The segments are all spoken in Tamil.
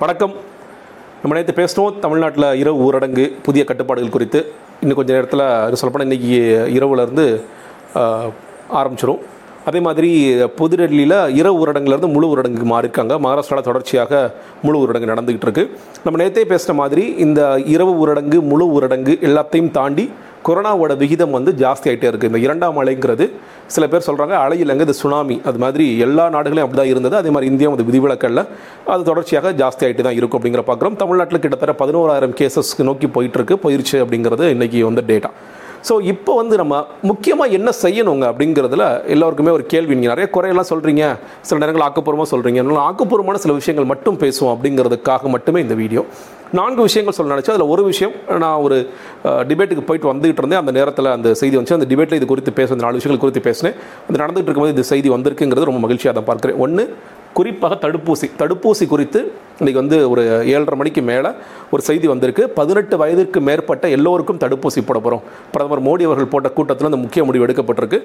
வணக்கம். நம்ம நேற்று பேசினோம் தமிழ்நாட்டில் இரவு ஊரடங்கு புதிய கட்டுப்பாடுகள் குறித்து. இன்னும் கொஞ்சம் நேரத்தில் சொல்லப்போனால் இன்றைக்கி இரவுலேருந்து ஆரம்பிச்சிடும் அதே மாதிரி புதுடெல்லியில் இரவு ஊரடங்குலேருந்து முழு ஊரடங்குக்கு மாறியிருக்காங்க. மகாராஷ்டிராவில் தொடர்ச்சியாக முழு ஊரடங்கு நடந்துக்கிட்டு இருக்கு. நம்ம நேற்றே பேசின மாதிரி இந்த இரவு ஊரடங்கு முழு ஊரடங்கு எல்லாத்தையும் தாண்டி கொரோனாவோட விகிதம் வந்து ஜாஸ்தி ஆகிட்டே இருக்குது இந்த இரண்டாம் அலைங்கிறது சில பேர் சொல்கிறாங்க அலை இல்லைங்க இது சுனாமி. அது மாதிரி எல்லா நாடுகளையும் அப்படி தான் இருந்தது. அதே மாதிரி இந்தியா வந்து விதிவிலக்கல்ல அது தொடர்ச்சியாக ஜாஸ்தி ஆகிட்டு தான் இருக்கும் அப்படிங்கிற பார்க்குறோம். தமிழ்நாட்டில் கிட்டத்தட்ட பதினோராயிரம் கேசஸ்க்கு நோக்கி போயிட்டுருக்கு போயிடுச்சு அப்படிங்கிறது இன்றைக்கி வந்து டேட்டா ஸோ இப்போ வந்து நம்ம முக்கியமாக என்ன செய்யணுங்க அப்படிங்கிறதுல எல்லோருக்குமே ஒரு கேள்வி. நீங்கள் நிறைய குறையெல்லாம் சொல்கிறீங்க சில நேரங்கள் ஆக்கப்பூர்வமாக சொல்கிறீங்க அதனால் ஆக்கப்பூர்வமான சில விஷயங்கள் மட்டும் பேசுவோம் அப்படிங்கிறதுக்காக மட்டுமே இந்த வீடியோ. நான்கு விஷயங்கள் சொல்ல நினச்சா அதில் ஒரு விஷயம் நான் ஒரு டிபேட்டுக்கு போயிட்டு வந்துகிட்டு இருந்தேன். அந்த நேரத்தில் அந்த செய்தி வந்துச்சு. அந்த டிபேட்டில் இது குறித்து பேச நாலு விஷயங்கள் குறித்து பேசினேன். அது நடந்துகிட்டு இருக்கும்போது இந்த செய்தி வந்திருக்குங்கிறது ரொம்ப மகிழ்ச்சியாக தான் பார்க்குறேன். ஒன்று குறிப்பாக தடுப்பூசி. தடுப்பூசி குறித்து இன்றைக்கி வந்து ஒரு ஏழரை மணிக்கு மேலே ஒரு செய்தி வந்திருக்கு. பதினெட்டு வயதிற்கு மேற்பட்ட எல்லோருக்கும் தடுப்பூசி போட போகிறோம் பிரதமர் மோடி அவர்கள் போட்ட கூட்டத்தில் அந்த முக்கிய முடிவு எடுக்கப்பட்டிருக்கு.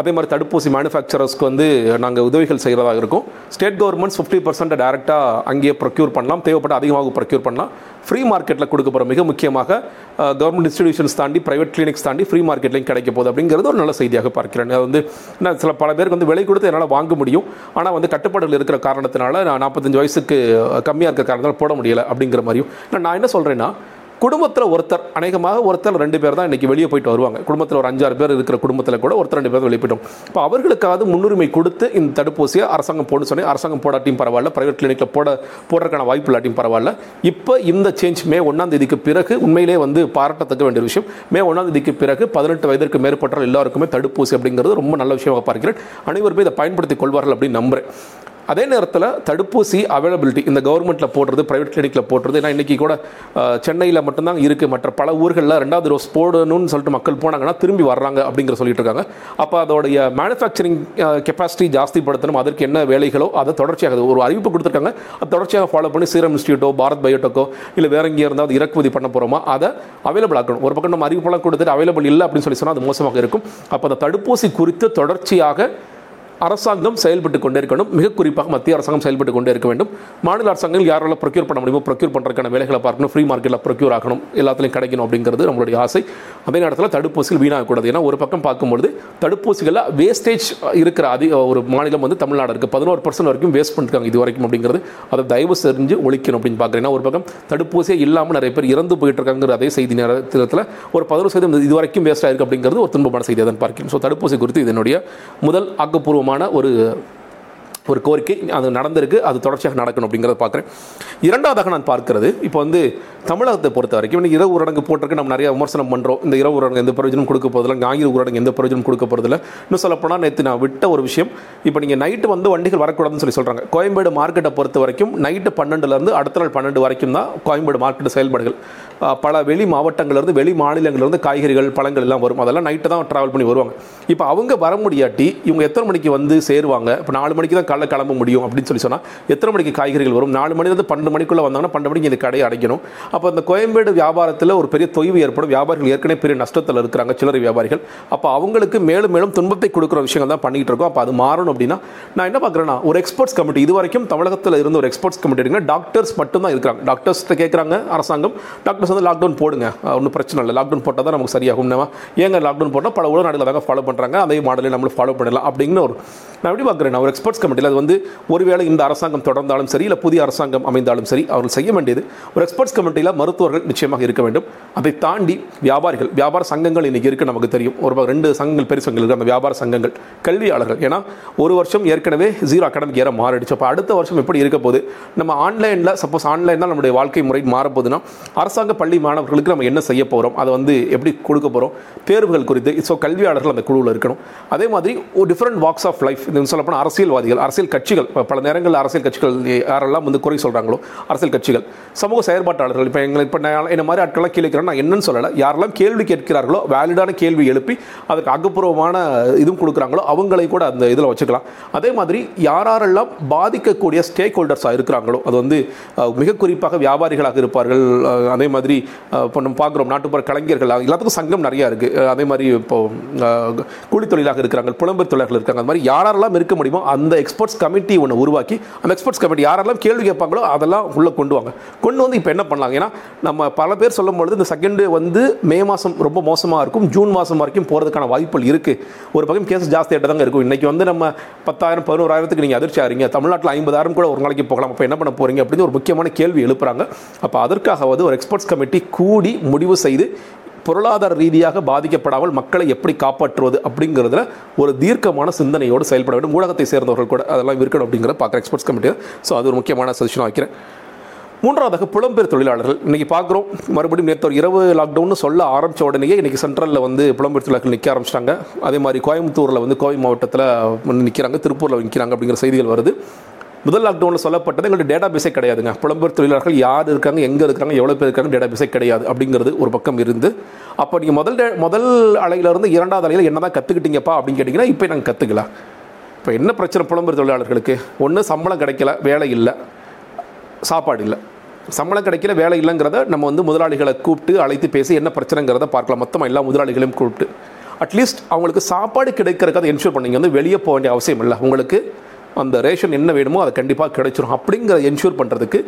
அதே மாதிரி தடுப்பூசி மேனுஃபேக்சரர்ஸ்க்கு வந்து நாங்கள் உதவிகள் செய்கிறதாக இருக்கும். ஸ்டேட் கவர்மெண்ட்ஸ் ஃபிஃப்டி பர்சன்ட் டேரெக்டாக அங்கேயே ப்ரொக்யூர் பண்ணலாம். தேவைப்பட்ட அதிகமாக ப்ரொக்யூர் பண்ணலாம். ஃப்ரீ மார்க்கெட்டில் கொடுக்க போகிறோம் மிக முக்கியமாக கவர்மெண்ட் இன்ஸ்டிடியூஷன்ஸ் தாண்டி ப்ரைவேட் கிளினிக்ஸ் தாண்டி ஃப்ரீ மார்க்கெட்லையும் கிடைக்க போகுது அப்படிங்கிறது ஒரு நல்ல செய்தியாக பார்க்கிறேன். அது வந்து நான் சில பல பேருக்கு வந்து விலை கொடுத்து என்னால் வாங்க முடியும். ஆனால் வந்து கட்டுப்பாடுகள் இருக்கிற காரணத்தினால நான் நாற்பத்தஞ்சு வயசுக்கு கம்மி கம்மியாக இருக்க காரணத்தால் போட முடியலை அப்படிங்கிற மாதிரியும். நான் என்ன சொல்கிறேன்னா குடும்பத்தில் ஒருத்தர் அநேகமாக ஒருத்தர் ரெண்டு பேர் தான் இன்றைக்கி வெளியே போயிட்டு வருவாங்க. குடும்பத்தில் ஒரு அஞ்சாறு பேர் இருக்கிற குடும்பத்தில் கூட ஒருத்தர் ரெண்டு பேர் வெளியே போயிட்டோம் இப்போ அவர்களுக்காவது முன்னுரிமை கொடுத்து இந்த தடுப்பூசியை அரசாங்கம் போடணும்னு சொன்னேன். அரசாங்கம் போடாட்டியும் பரவாயில்ல ப்ரைவேட் கிளினிக்கில் போட போடுறதுக்கான வாய்ப்பு இல்லாட்டியும் பரவாயில்ல. இப்போ இந்த சேஞ்ச் மே ஒன்றாம் தேதிக்கு பிறகு உண்மையிலே வந்து பாராட்டத்தக்க வேண்டிய விஷயம். மே ஒன்றாம் தேதிக்கு பிறகு பதினெட்டு வயதிற்கு மேற்பட்ட எல்லாருக்குமே தடுப்பூசி அப்படிங்கிறது ரொம்ப நல்ல விஷயமாக பார்க்கிறேன். அனைவருமே இதை பயன்படுத்திக் கொள்வார்கள் அப்படின்னு நம்புகிறேன் அதே நேரத்தில் தடுப்பூசி அவைலபிலிட்டி இந்த கவர்மெண்ட்டில் போடுறது ப்ரைவேட் கிளினிக்கில் போடுறது. ஏன்னா இன்றைக்கி கூட சென்னையில் மட்டும்தான் இருக்குது மற்ற பல ஊர்களில் ரெண்டாவது டோஸ் போடணும்னு சொல்லிட்டு மக்கள் போனாங்கன்னா திரும்பி வர்றாங்க அப்படிங்கிற சொல்லிட்டு இருக்காங்க. அப்போ அதோடைய மேனுஃபேக்சரிங் கெப்பாசிட்டி ஜாஸ்திப்படுத்தணும் அதற்கு என்ன வேலைகளோ அதை தொடர்ச்சியாக ஒரு அறிவிப்பு கொடுத்துருக்காங்க. அது தொடர்ச்சியாக ஃபாலோ பண்ணி சீரம் இன்ஸ்டியூட்டோ பாரத் பயோடெக்கோ இல்லை வேற எங்கேயே இருந்தால் இறக்குமதி பண்ண போகிறோமா அதை அவைலபிள் ஆக்கணும். ஒரு பக்கம் நம்ம அறிவிப்பெல்லாம் கொடுத்துட்டு அவைலபிள் இல்லை அப்படின்னு சொல்லி சொன்னால் அது மோசமாக இருக்கும். அப்போ அந்த தடுப்பூசி குறித்து தொடர்ச்சியாக அரசாங்கம் செயல்பட்டு கொண்டே இருக்கணும். மிக குறிப்பாக மத்திய அரசாங்கம் செயல்பட்டு கொண்டே இருக்க வேண்டும். மாநில அரசாங்கங்கள் யாரால ப்ரொக்யூர் பண்ண முடியுமோ ப்ரொக்யூர் பண்ணுறதுக்கான வேலைகளை பார்க்கணும். ஃப்ரீ மார்க்கெட்டில் ப்ரொக்யூர் ஆகணும். எல்லாத்துலையும் கிடைக்கணும் அப்படிங்கிறது நம்மளுடைய ஆசை. அதே நேரத்தில் தடுப்பூசிகள் வீணாகக்கூடாது. ஏன்னா ஒரு பக்கம் பார்க்கும்பொழுது தடுப்பூசிகளில் வேஸ்டேஜ் இருக்கிற அதிக ஒரு மாநிலம் வந்து தமிழ்நாடு இருக்குது பதினோரு பர்சன்ட் வரைக்கும் வேஸ்ட் பண்ணிருக்காங்க இது வரைக்கும் அப்படிங்கிறது. அதை தயவு செஞ்சு ஒழிக்கணும் அப்படின்னு பார்க்குறேன். ஏன்னா ஒரு பக்கம் தடுப்பூசியே இல்லாமல் நிறைய பேர் இறந்து போயிட்டு இருக்காங்கிற அதே செய்தி நேரத்தில் ஒரு பதினோரு சதவீதம் இது வரைக்கும் வேஸ்ட் ஆயிருக்கு அப்படிங்கிறது ஒரு துன்பமான செய்தி தான் பார்க்கிறேன். ஸோ தடுப்பூசி குறித்து இதனுடைய முதல் ஆக்கப்பூர்வமாக விதமான ஒரு ஒரு கோரிக்கை அது நடந்திருக்கு அது தொடர்ச்சியாக நடக்கணும் அப்படிங்கிறத பார்க்குறேன். இரண்டாவதாக நான் பார்க்கிறது இப்போ வந்து தமிழகத்தை பொறுத்த வரைக்கும் இரவு ஊரடங்கு போட்டிருக்கு நம்ம நிறைய விமர்சனம் பண்ணுறோம் இந்த இரவு ஊரடங்கு எந்த பிரயோஜனம் கொடுக்க போதில்லை ஞாயிறு ஊரடங்கு எந்த பிரயோஜனம் கொடுக்க போகிறதில்ல இன்னும் சொல்லப்போனால் நேற்று நான் விட்ட ஒரு விஷயம் இப்போ நீங்கள் நைட்டு வந்து வண்டிகள் வரக்கூடாதுன்னு சொல்லி சொல்கிறாங்க கோயம்பேடு மார்க்கெட்டை பொறுத்த வரைக்கும் நைட்டு பன்னெண்டுலேருந்து அடுத்த நாள் பன்னெண்டு வரைக்கும் தான் கோயம்பேடு மார்க்கெட் செயல்பாடுகள். பல வெளி மாவட்டங்கள்லேருந்து வெளி மாநிலங்கள்லேருந்து காய்கறிகள் பழங்கள் எல்லாம் வரும். அதெல்லாம் நைட்டு தான் ட்ராவல் பண்ணி வருவாங்க. இப்போ அவங்க வர முடியாட்டி இவங்க எத்தனை மணிக்கு வந்து சேருவாங்க? இப்போ நாலு மணிக்கு தான் காலைல கிளம்ப முடியும் அப்படின்னு சொல்லி சொன்னால் எத்தனை மணிக்கு காய்கறிகள் வரும்? நாலு மணிலேருந்து பன்னெண்டு மணிக்குள்ளே வந்தாங்கன்னா பன்னெண்டு மணிக்கு இந்த கடையை அடைக்கணும். அப்போ அந்த கோயம்பேடு வியாபாரத்தில் ஒரு பெரிய தொய்வு ஏற்படும். வியாபாரிகள் ஏற்கனவே பெரிய நஷ்டத்தில் இருக்கிறாங்க சில்லறை வியாபாரிகள். அப்போ அவங்களுக்கு மேலும் மேலும் துன்பத்தை கொடுக்குற விஷயங்கள் தான் பண்ணிகிட்டு இருக்கோம். அப்போ அது மாறணும் அப்படின்னா நான் என்ன பார்க்குறேன்னா ஒரு எக்ஸ்போர்ட்ஸ் கமிட்டி இது வரைக்கும் தமிழகத்தில் இருந்த ஒரு எக்ஸ்போர்ட்ஸ் கமிட்டி இருக்குன்னா டாக்டர்ஸ் மட்டும் தான் இருக்கிறாங்க. டாக்டர்ஸ்ட்ட கேட்குறாங்க அரசாங்கம். டாக்டர்ஸ் வந்து லாக்டவுன் போடுங்க. ஒன்றும் பிரச்சனை இல்லை. லாக்டவுன் போட்டால் தான் நமக்கு சரியாகும். நம்ம ஏங்க லாக்டவுன் போட்டால் பல உலக நாடுகள் தாங்க ஃபாலோ பண்ணுறாங்க அதே மாடலை நம்மளும் ஃபாலோ பண்ணலாம் அப்படின்னு ஒரு நான் எப்படி பார்க்குறேன் ஒரு எக்ஸ்போர்ட்ஸ் கமிட்டி கமிட்டியில் அது வந்து ஒருவேளை இந்த அரசாங்கம் தொடர்ந்தாலும் சரி இல்லை புதிய அரசாங்கம் அமைந்தாலும் சரி அவர்கள் செய்ய வேண்டியது ஒரு எக்ஸ்பர்ட்ஸ் கமிட்டியில் மருத்துவர்கள் நிச்சயமாக இருக்க வேண்டும். அதை தாண்டி வியாபாரிகள் வியாபார சங்கங்கள் இன்றைக்கி இருக்குது நமக்கு தெரியும். ஒரு ரெண்டு சங்கங்கள் பெரிய சங்கங்கள் இருக்குது அந்த வியாபார சங்கங்கள் கல்வியாளர்கள். ஏன்னா ஒரு வருஷம் ஏற்கனவே ஜீரோ அகாடமிக் ஏற மாறிடுச்சு. அப்போ அடுத்த வருஷம் எப்படி இருக்க போகுது? நம்ம ஆன்லைனில் சப்போஸ் ஆன்லைன் தான் நம்முடைய வாழ்க்கை முறை மாறப்போகுதுன்னா அரசாங்க பள்ளி மாணவர்களுக்கு நம்ம என்ன செய்ய போகிறோம் அதை வந்து எப்படி கொடுக்க போகிறோம் தேர்வுகள் குறித்து ஸோ கல்வியாளர்கள் அந்த குழுவில் இருக்கணும். அதே மாதிரி ஒரு டிஃப்ரெண்ட் வாக்ஸ் ஆஃப் லைஃப் சொல்லப்போனால் அரசியல்வாதிகள் அரசியல் கட்சிகள் பல நேரங்களில் அரசியல் கட்சிகள் யாரெல்லாம் வந்து குறை சொல்கிறாங்களோ அரசியல் கட்சிகள் சமூக செயற்பாட்டாளர்கள் இப்போ எங்களை இப்போ நான் என்ன மாதிரி ஆட்கள்லாம் கேள்வி நான் என்னன்னு சொல்லலை. யாரெல்லாம் கேள்வி கேட்கிறார்களோ வேலிடான கேள்வி எழுப்பி அதுக்கு அகப்பூர்வமான இதுவும் கொடுக்குறாங்களோ அவங்களை கூட அந்த இதில் வச்சுக்கலாம். அதே மாதிரி யாரெல்லாம் பாதிக்கக்கூடிய ஸ்டேக் ஹோல்டர்ஸாக இருக்கிறாங்களோ அது வந்து மிக குறிப்பாக வியாபாரிகளாக இருப்பார்கள். அதே மாதிரி இப்போ நம்ம பார்க்குறோம் நாட்டுப்புற கலைஞர்கள் எல்லாத்துக்கும் சங்கம் நிறையா இருக்குது அதே மாதிரி இப்போ கூலித்தொழிலாக இருக்கிறாங்க புலம்பெயர் தொழிலாளர்கள் இருக்காங்க. அது மாதிரி யாரெல்லாம் இருக்க முடியுமோ அந்த எக்ஸ்ப எக்ஸ்பர்ட்ஸ் கமிட்டி ஒன்று உருவாக்கி அந்த எக்ஸ்பர்ட்ஸ் கமிட்டி யாரெல்லாம் கேள்வி கேட்பாங்களோ அதெல்லாம் உள்ளே கொண்டு வாங்க. கொண்டு வந்து இப்போ என்ன பண்ணலாம்? ஏன்னா நம்ம பல பேர் சொல்லும் பொழுது இந்த செகண்டு வந்து மே மாதம் ரொம்ப மோசமாக இருக்கும் ஜூன் மாதம் வரைக்கும் போகிறதுக்கான வாய்ப்புகள் இருக்குது ஒரு பக்கம் கேஸ் ஜாஸ்தியாக தாங்க இருக்கும். இன்றைக்கி வந்து நம்ம பத்தாயிரம் பதினோராயிரத்துக்கு நீங்கள் அதிர்ச்சி ஆகிறீங்க தமிழ்நாட்டில் ஐம்பதாயிரம் கூட ஒரு நாளைக்கு போகலாம். அப்போ என்ன பண்ண போகிறீங்க அப்படின்னு ஒரு முக்கியமான கேள்வி எழுப்புறாங்க. அப்போ அதற்காக வந்து ஒரு எக்ஸ்பர்ட்ஸ் கமிட்டி கூடி முடிவு செய்து பொருளாதார ரீதியாக பாதிக்கப்படாமல் மக்களை எப்படி காப்பாற்றுவது அப்படிங்கிறதுல ஒரு தீர்க்கமான சிந்தனையோடு செயல்பட வேண்டும். ஊடகத்தை சேர்ந்தவர்கள் கூட அதெல்லாம் இருக்கணும் அப்படிங்கிற பார்க்குற எக்ஸ்பர்ட்ஸ் கமிட்டி ஸோ அது ஒரு முக்கியமான சஜஷனாக வைக்கிறேன். மூன்றாவதாக புலம்பெயர் தொழிலாளர்கள். இன்றைக்கி பார்க்குறோம் மறுபடியும் நேற்று ஒரு இரவு லாக்டவுன் சொல்ல ஆரம்பித்த உடனேயே இன்றைக்கி சென்ட்ரலில் வந்து புலம்பெயர் தொழிலாளர்கள் நிற்க ஆரம்பிச்சிட்டாங்க. அதே மாதிரி கோயம்புத்தூரில் வந்து கோவை மாவட்டத்தில் நிற்கிறாங்க திருப்பூரில் நிற்கிறாங்க அப்படிங்கிற செய்திகள் வருது. முதல் லாக்டவுனில் சொல்லப்பட்டது எங்களுக்கு டேட்டா பேஸே கிடையாதுங்க. புலம்பெயர் தொழிலாளர்கள் யார் இருக்காங்க எங்கே இருக்காங்க எவ்வளோ பேர் இருக்காங்க டேட்டா பேஸே கிடையாது அப்படிங்கிறது ஒரு பக்கம் இருந்து. அப்போ நீங்கள் முதல் டே- முதல் அலையிலேருந்து இரண்டாவது அலையில் என்ன தான் கற்றுக்கிட்டீங்கப்பா அப்படின்னு கேட்டிங்கன்னா இப்போ நாங்கள் கற்றுக்கலாம் இப்போ என்ன பிரச்சனை புலம்பெயர் தொழிலாளர்களுக்கு? ஒன்று சம்பளம் கிடைக்கல வேலை இல்லை. சாப்பாடு இல்லை. சம்பளம் கிடைக்கல வேலை இல்லைங்கிறத நம்ம வந்து முதலாளிகளை கூப்பிட்டு அழைத்து பேசி என்ன பிரச்சனைங்கிறத பார்க்கலாம். மொத்தமாக எல்லா முதலாளிகளையும் கூப்பிட்டு. அட்லீஸ்ட் அவங்களுக்கு சாப்பாடு கிடைக்கிறதுக்கு அதை என்ஷூர் பண்ணிங்க. வந்து வெளியே போக வேண்டிய அவசியம் இல்லை. உங்களுக்கு அந்த ரேஷன் என்ன வேணுமோ அதை கண்டிப்பாக கிடைச்சிரும். அப்படிங்கிற என்ஷூர் பண்ணுறதுக்கு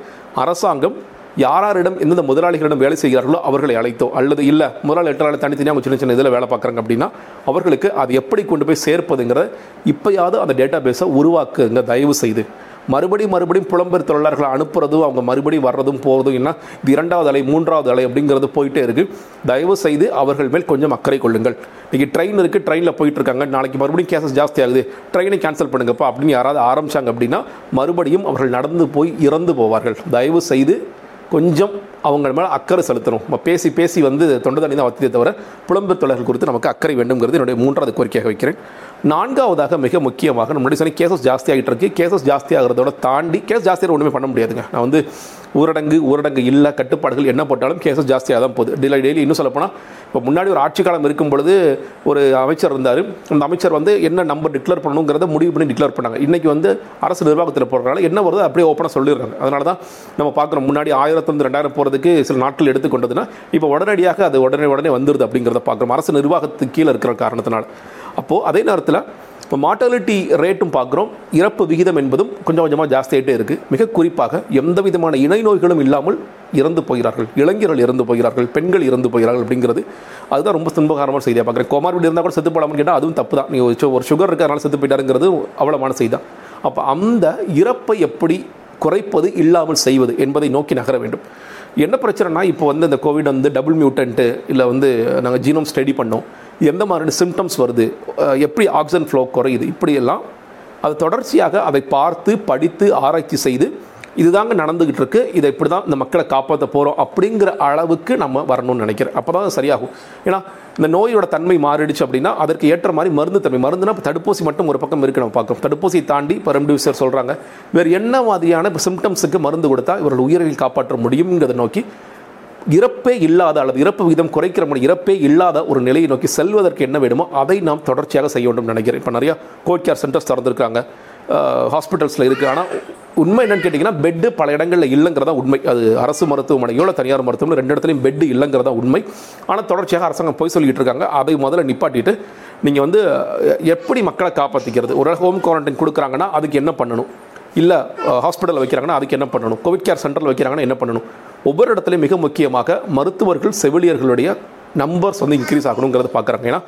அரசாங்கம் யாராரிடம் எந்தெந்த முதலாளிகளிடம் வேலை செய்கிறார்களோ அவர்களை அழைத்தோ அல்லது இல்லை முதலாளி எட்டாளர் தனித்தனியாக சின்ன சின்ன இதில் வேலை பார்க்குறாங்க அப்படின்னா அவர்களுக்கு அது எப்படி கொண்டு போய் சேர்ப்பதுங்கிறத இப்போயாவது அந்த டேட்டா பேஸை உருவாக்குங்க தயவு செய்து. மறுபடியும் மறுபடியும் புலம்பெயர் தொழிலாளர்களை அனுப்புறதும் அவங்க மறுபடியும் வர்றதும் போகிறதும் என்ன? இது இரண்டாவது அலை மூன்றாவது அலை அப்படிங்கிறது போயிட்டே இருக்குது தயவு செய்து அவர்கள் மேல் கொஞ்சம் அக்கறை கொள்ளுங்கள். இன்றைக்கி ட்ரெயின் இருக்குது ட்ரெயினில் போயிட்டு இருக்காங்க. நாளைக்கு மறுபடியும் கேசஸ் ஜாஸ்தி ஆகுது. ட்ரெயினை கேன்சல் பண்ணுங்கப்பா அப்படின்னு யாராவது ஆரம்பிச்சாங்க அப்படின்னா மறுபடியும் அவர்கள் நடந்து போய் இறந்து போவார்கள். தயவு செய்து கொஞ்சம் அவங்க மேலே அக்கறை செலுத்தணும். நம்ம பேசி பேசி வந்து தொண்டை தண்ணி தான் வத்தியதை தவிர புலம்பெயர் தொழில்கள் குறித்து நமக்கு அக்கறை வேண்டும்ங்கிறது என்னுடைய மூன்றாவது கோரிக்கையாக வைக்கிறேன். நான்காவதாக மிக முக்கியமாக நம்ம முன்னாடி சொன்ன கேசஸ் ஜாஸ்தி ஆகிட்டு இருக்கு கேசஸ் ஜாஸ்தி ஆகிறதோட தாண்டி கேஸ் ஜாஸ்தியாக ஒன்றுமே பண்ண முடியாதுங்க. நான் வந்து ஊரடங்கு ஊரடங்கு இல்லை கட்டுப்பாடுகள் என்ன போட்டாலும் கேசஸ் ஜாஸ்தியாக தான் போகுது. டெய்லி டெய்லி இன்னும் சொல்லப்போனால் இப்போ முன்னாடி ஒரு ஆட்சி காலம் இருக்கும் பொழுது ஒரு அமைச்சர் இருந்தார். அந்த அமைச்சர் வந்து என்ன நம்பர் டிக்ளேர் பண்ணணுங்கிறத முடிவு பண்ணி டிக்ளேர் பண்ணாங்க. இன்றைக்கி வந்து அரசு நிர்வாகத்தில் போடுறதுனால என்ன வருதோ அப்படியே ஓப்பனாக சொல்லிடுறாங்க. அதனால தான் நம்ம பார்க்குறோம் முன்னாடி ஆயிரத்துலேருந்து ரெண்டாயிரம் போகிறதுக்கு சில நாட்கள் எடுத்துக்கொண்டதுன்னா இப்போ உடனடியாக அது உடனே உடனே வந்துடுது அப்படிங்கிறத பார்க்குறோம். அரசு நிர்வாகத்துக்கு கீழே இருக்கிற காரணத்தினால. அப்போது அதே நேரத்தில் இப்போ மார்ட்டாலிட்டி ரேட்டும் பார்க்குறோம். இறப்பு விகிதம் என்பதும் கொஞ்சம் கொஞ்சமாக ஜாஸ்தியாகிட்டே இருக்குது மிக குறிப்பாக எந்த விதமான இணை நோய்களும் இல்லாமல் இறந்து போகிறார்கள். இளைஞர்கள் இறந்து போகிறார்கள். பெண்கள் இறந்து போகிறார்கள் அப்படிங்கிறது அதுதான் ரொம்ப துன்பகாரமான செய்தியாக பார்க்குறேன். கோமார்பிட் இருந்தால் கூட செத்து போடாமல் கேட்டால் அதுவும் தப்பு தான். நீங்கள் ஒரு சுகர் இருக்கிறனால செத்து போயிட்டாருங்கிறது அவ்வளோமான செய்தி தான். அப்போ அந்த இறப்பை எப்படி குறைப்பது இல்லாமல் செய்வது என்பதை நோக்கி நகர வேண்டும். என்ன பிரச்சனைனா இப்போ வந்து இந்த கோவிட் வந்து டபுள் மியூட்டன்ட்டு இல்லை வந்து நாங்கள் ஜீனோம் ஸ்டடி பண்ணோம். எந்த மாதிரியான சிம்டம்ஸ் வருது? எப்படி ஆக்சிஜன் ஃப்ளோ குறையுது? இப்படியெல்லாம் அது தொடர்ச்சியாக அதை பார்த்து படித்து ஆராய்ச்சி செய்து இதுதாங்க நடந்துக்கிட்டு இருக்கு இதை இப்படி தான் இந்த மக்களை காப்பாற்ற போகிறோம் அப்படிங்கிற அளவுக்கு நம்ம வரணும்னு நினைக்கிறேன். அப்போ தான் சரியாகும். ஏன்னா இந்த நோயோட தன்மை மாறிடுச்சு அப்படின்னா அதற்கு ஏற்ற மாதிரி மருந்து தன்மை. மருந்துனா இப்போ தடுப்பூசி மட்டும் ஒரு பக்கம் இருக்கு நம்ம பார்க்குறோம். தடுப்பூசியை தாண்டி இப்போ ரெம்டிசிவர் சொல்கிறாங்க வேறு என்ன மாதிரியான சிம்டம்ஸுக்கு மருந்து கொடுத்தா இவர்கள் உயிரை காப்பாற்ற முடியுங்கிறத நோக்கி இறப்பே இல்லாத அல்லது இறப்பு விகிதம் குறைக்கிற முடியும் இறப்பே இல்லாத ஒரு நிலையை நோக்கி செல்வதற்கு என்ன வேணுமோ அதை நாம் தொடர்ச்சியாக செய்ய வேண்டும் நினைக்கிறேன். இப்போ நிறையா கோவிட் கேர் சென்டர்ஸ் திறந்துருக்காங்க. ஹாஸ்பிட்டல்ஸில் இருக்குது ஆனால் உண்மை என்னன்னு கேட்டிங்கன்னா பெட்டு பல இடங்களில் இல்லைங்கிறதா உண்மை. அது அரசு மருத்துவமனையோ இல்லை தனியார் மருத்துவமனை ரெண்டு இடத்துலையும் பெட்டு இல்லைங்கிறதா உண்மை. ஆனால் தொடர்ச்சியாக அரசாங்கம் போய் சொல்லிட்டு இருக்காங்க. அதை முதல்ல நிப்பாட்டிட்டு நீங்கள் வந்து எப்படி மக்களை காப்பாற்றிக்கிறது ஒரு ஹோம் குவாரண்டைன் கொடுக்குறாங்கன்னா அதுக்கு என்ன பண்ணணும்? இல்லை ஹாஸ்பிட்டலில் வைக்கிறாங்கன்னா அதுக்கு என்ன பண்ணணும்? கோவிட் கேர் சென்டரில் வைக்கிறாங்கன்னா என்ன பண்ணணும்? ஒவ்வொரு இடத்துலையும் மிக முக்கியமாக மருத்துவர்கள் செவிலியர்களுடைய நம்பர்ஸ் வந்து இன்க்ரீஸ் ஆகணுங்கிறத பார்க்குறாங்க. ஏன்னா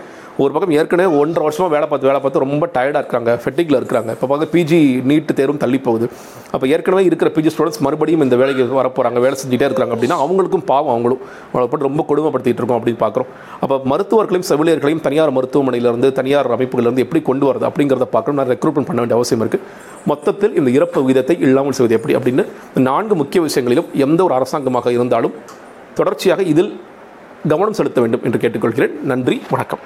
ஒரு பக்கம் ஏற்கனவே ஒன்றரை வருஷமாக வேலை பார்த்து வேலை பார்த்து ரொம்ப டயர்டாக இருக்காங்க ஃபெட்டிக்கில் இருக்கிறாங்க இப்போ பார்க்க பிஜி நீட்டு தேர்வும் தள்ளி போகுது. அப்போ ஏற்கனவே இருக்கிற பிஜி ஸ்டூடெண்ட்ஸ் மறுபடியும் இந்த வேலைக்கு வர போகிறாங்க வேலை செஞ்சுட்டே இருக்காங்க அப்படின்னா அவங்களுக்கும் பாவம் அவங்களும் அவங்களை போட்டு ரொம்ப கொடுமைப்படுத்திட்டு இருக்கோம் அப்படின்னு பார்க்குறோம். அப்போ மருத்துவர்களையும் செவிலியர்களையும் தனியார் மருத்துவமனையிலேருந்து தனியார் அமைப்புகளிலிருந்து எப்படி கொண்டு வரது அப்படிங்கிறத பார்க்கணும் நான் ரெக்ரூட்மெண்ட் பண்ண வேண்டிய அவசியம் இருக்குது மொத்தத்தில் இந்த இறப்பு விகிதத்தை இல்லாமல் செய்வது எப்படி அப்படின்னு நான்கு முக்கிய விஷயங்களிலும் எந்த ஒரு அரசாங்கமாக இருந்தாலும் தொடர்ச்சியாக இதில் கவனம் செலுத்த வேண்டும் என்று கேட்டுக்கொள்கிறேன். நன்றி வணக்கம்.